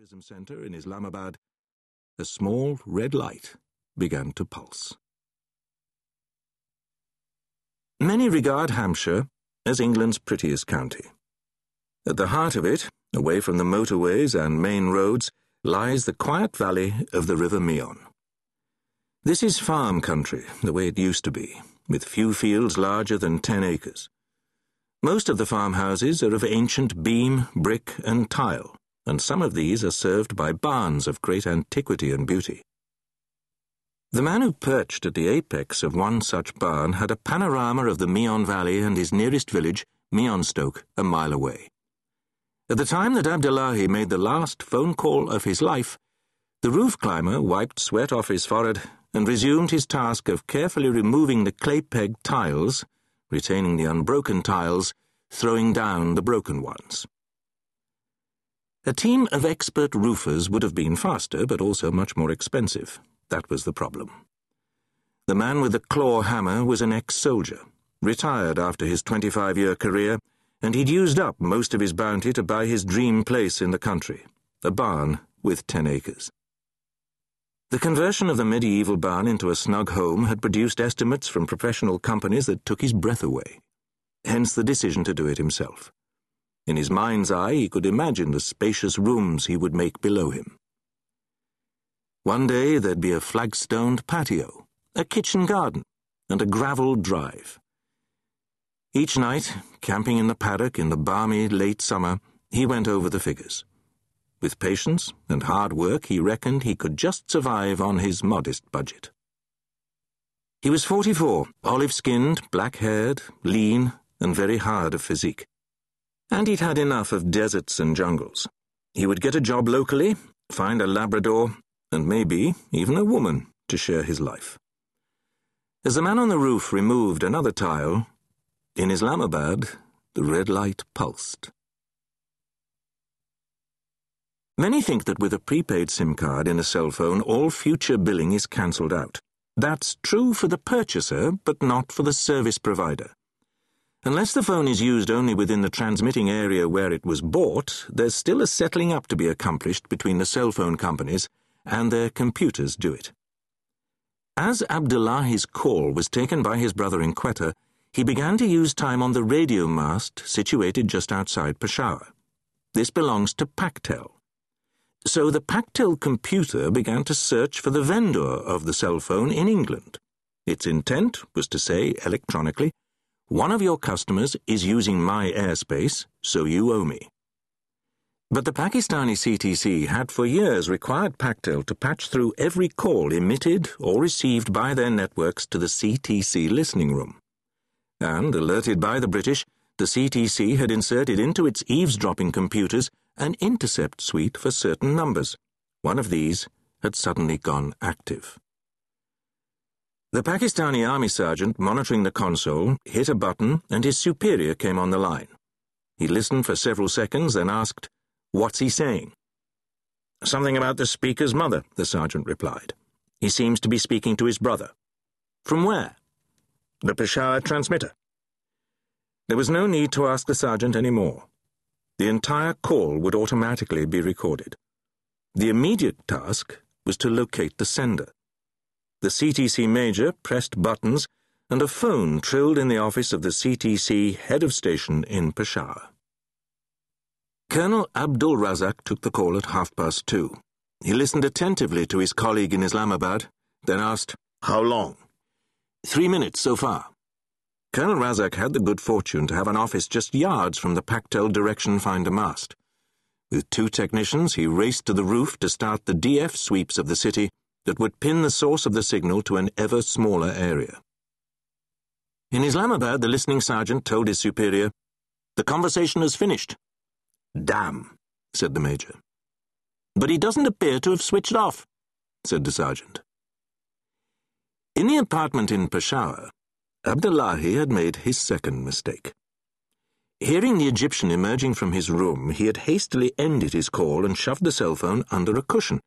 tourism center in Islamabad, a small red light began to pulse. Many regard Hampshire as England's prettiest county. At the heart of it, away from the motorways and main roads, lies the quiet valley of the River Meon. This is farm country, the way it used to be, with few fields larger than ten acres. Most of the farmhouses are of ancient beam, brick, and tile, and some of these are served by barns of great antiquity and beauty. The man who perched at the apex of one such barn had a panorama of the Meon Valley and his nearest village, Meonstoke, a mile away. At the time that Abdullahi made the last phone call of his life, the roof climber wiped sweat off his forehead and resumed his task of carefully removing the clay peg tiles, retaining the unbroken tiles, throwing down the broken ones. A team of expert roofers would have been faster, but also much more expensive. That was the problem. The man with the claw hammer was an ex-soldier, retired after his 25-year career, and he'd used up most of his bounty to buy his dream place in the country, a barn with ten acres. The conversion of the medieval barn into a snug home had produced estimates from professional companies that took his breath away. Hence the decision to do it himself. In his mind's eye, he could imagine the spacious rooms he would make below him. One day there'd be a flagstoned patio, a kitchen garden, and a gravelled drive. Each night, camping in the paddock in the balmy late summer, he went over the figures. With patience and hard work, he reckoned he could just survive on his modest budget. He was 44, olive skinned, black haired, lean, and very hard of physique. And he'd had enough of deserts and jungles. He would get a job locally, find a Labrador, and maybe even a woman to share his life. As the man on the roof removed another tile, in Islamabad, the red light pulsed. Many think that with a prepaid SIM card in a cell phone, all future billing is cancelled out. That's true for the purchaser, but not for the service provider. Unless the phone is used only within the transmitting area where it was bought, there's still a settling up to be accomplished between the cell phone companies, and their computers do it. As Abdullahi's call was taken by his brother in Quetta, he began to use time on the radio mast situated just outside Peshawar. This belongs to Paktel. So the Paktel computer began to search for the vendor of the cell phone in England. Its intent was to say, electronically, one of your customers is using my airspace, so you owe me. But the Pakistani CTC had for years required Paktel to patch through every call emitted or received by their networks to the CTC listening room. And, alerted by the British, the CTC had inserted into its eavesdropping computers an intercept suite for certain numbers. One of these had suddenly gone active. The Pakistani army sergeant monitoring the console hit a button and his superior came on the line. He listened for several seconds, then asked, What's he saying? Something about the speaker's mother, the sergeant replied. He seems to be speaking to his brother. From where? The Peshawar transmitter. There was no need to ask the sergeant any more. The entire call would automatically be recorded. The immediate task was to locate the sender. The CTC major pressed buttons, and a phone trilled in the office of the CTC head of station in Peshawar. Colonel Abdul Razak took the call at half past two. He listened attentively to his colleague in Islamabad, then asked, How long? Three minutes so far. Colonel Razak had the good fortune to have an office just yards from the Paktel direction finder mast. With two technicians, he raced to the roof to start the DF sweeps of the city that would pin the source of the signal to an ever smaller area. In Islamabad, the listening sergeant told his superior, The conversation is finished. Damn, said the major. But he doesn't appear to have switched off, said the sergeant. In the apartment in Peshawar, Abdullahi had made his second mistake. Hearing the Egyptian emerging from his room, he had hastily ended his call and shoved the cell phone under a cushion.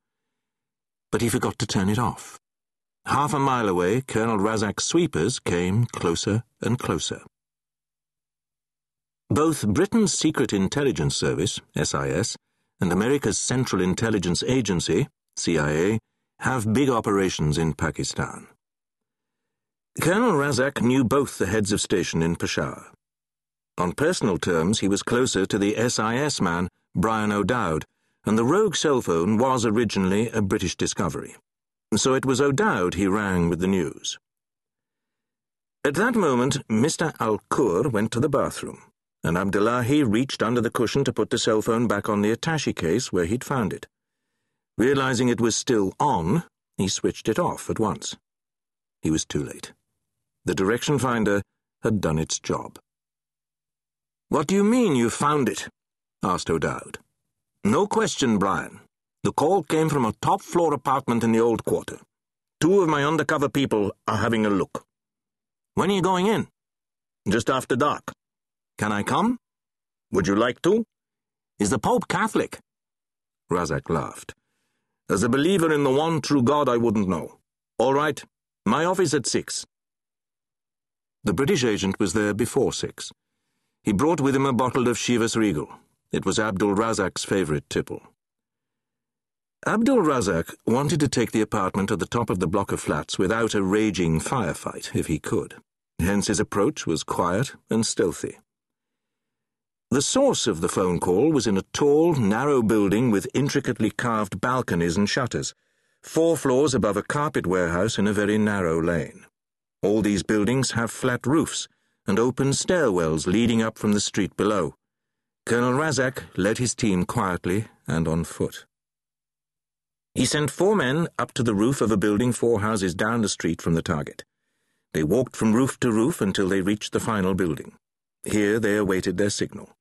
But he forgot to turn it off. Half a mile away, Colonel Razak's sweepers came closer and closer. Both Britain's Secret Intelligence Service, SIS, and America's Central Intelligence Agency, CIA, have big operations in Pakistan. Colonel Razak knew both the heads of station in Peshawar. On personal terms, he was closer to the SIS man, Brian O'Dowd, and the rogue cell phone was originally a British discovery. So it was O'Dowd he rang with the news. At that moment, Mr. Al-Kur went to the bathroom, and Abdullahi reached under the cushion to put the cell phone back on the attache case where he'd found it. Realizing it was still on, he switched it off at once. He was too late. The direction finder had done its job. What do you mean you found it? asked O'Dowd. No question, Brian. The call came from a top floor apartment in the old quarter. Two of my undercover people are having a look. When are you going in? Just after dark. Can I come? Would you like to? Is the Pope Catholic? Razak laughed. As a believer in the one true God, I wouldn't know. All right, my office at six. The British agent was there before six. He brought with him a bottle of Chivas Regal. It was Abdul Razak's favourite tipple. Abdul Razak wanted to take the apartment at the top of the block of flats without a raging firefight, if he could. Hence his approach was quiet and stealthy. The source of the phone call was in a tall, narrow building with intricately carved balconies and shutters, four floors above a carpet warehouse in a very narrow lane. All these buildings have flat roofs and open stairwells leading up from the street below. Colonel Razak led his team quietly and on foot. He sent four men up to the roof of a building four houses down the street from the target. They walked from roof to roof until they reached the final building. Here they awaited their signal.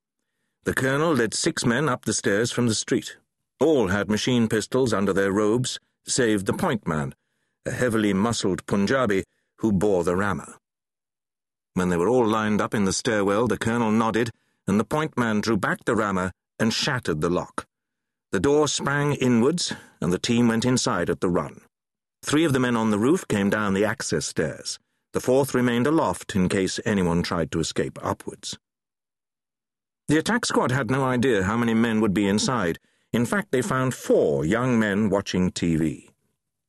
The colonel led six men up the stairs from the street. All had machine pistols under their robes, save the point man, a heavily muscled Punjabi who bore the rammer. When they were all lined up in the stairwell, the colonel nodded, and the point man drew back the rammer and shattered the lock. The door sprang inwards, and the team went inside at the run. Three of the men on the roof came down the access stairs. The fourth remained aloft in case anyone tried to escape upwards. The attack squad had no idea how many men would be inside. In fact, they found four young men watching TV.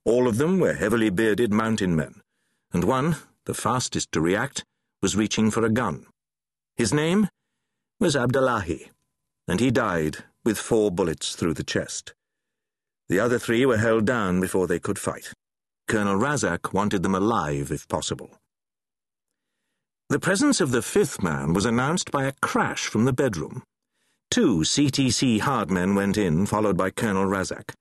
All of them were heavily bearded mountain men, and one, the fastest to react, was reaching for a gun. His name was Abdullahi, and he died with four bullets through the chest. The other three were held down before they could fight. Colonel Razak wanted them alive if possible. The presence of the fifth man was announced by a crash from the bedroom. Two CTC hardmen went in, followed by Colonel Razak.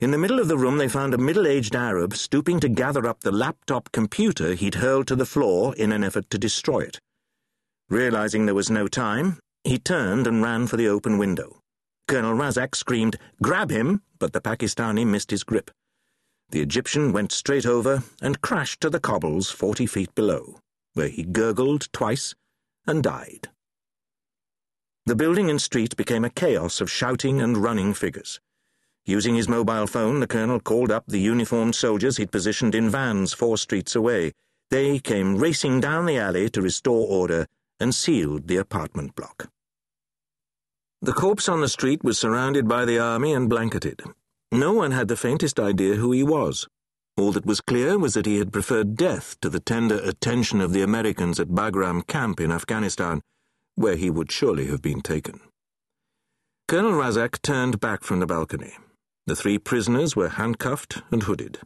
In the middle of the room, they found a middle aged Arab stooping to gather up the laptop computer he'd hurled to the floor in an effort to destroy it. Realizing there was no time, he turned and ran for the open window. Colonel Razak screamed, Grab him! but the Pakistani missed his grip. The Egyptian went straight over and crashed to the cobbles forty feet below, where he gurgled twice and died. The building and street became a chaos of shouting and running figures. Using his mobile phone, the colonel called up the uniformed soldiers he'd positioned in vans four streets away. They came racing down the alley to restore order and sealed the apartment block. The corpse on the street was surrounded by the army and blanketed. No one had the faintest idea who he was. All that was clear was that he had preferred death to the tender attention of the Americans at Bagram camp in Afghanistan, where he would surely have been taken. Colonel Razak turned back from the balcony. The three prisoners were handcuffed and hooded.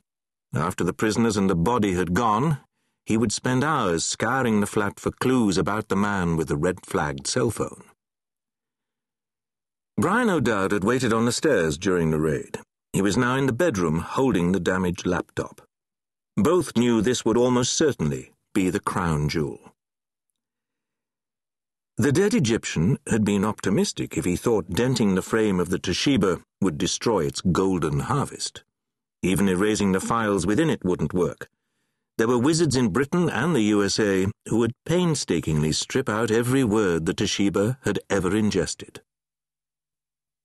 After the prisoners and the body had gone, he would spend hours scouring the flat for clues about the man with the red flagged cell phone. Brian O'Dowd had waited on the stairs during the raid. He was now in the bedroom holding the damaged laptop. Both knew this would almost certainly be the crown jewel. The dead Egyptian had been optimistic if he thought denting the frame of the Toshiba would destroy its golden harvest. Even erasing the files within it wouldn't work. There were wizards in Britain and the USA who would painstakingly strip out every word the Toshiba had ever ingested.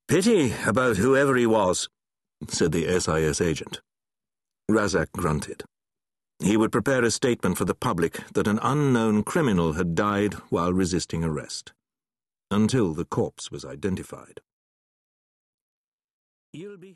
Pity about whoever he was, said the SIS agent. Razak grunted. He would prepare a statement for the public that an unknown criminal had died while resisting arrest, until the corpse was identified. You'll be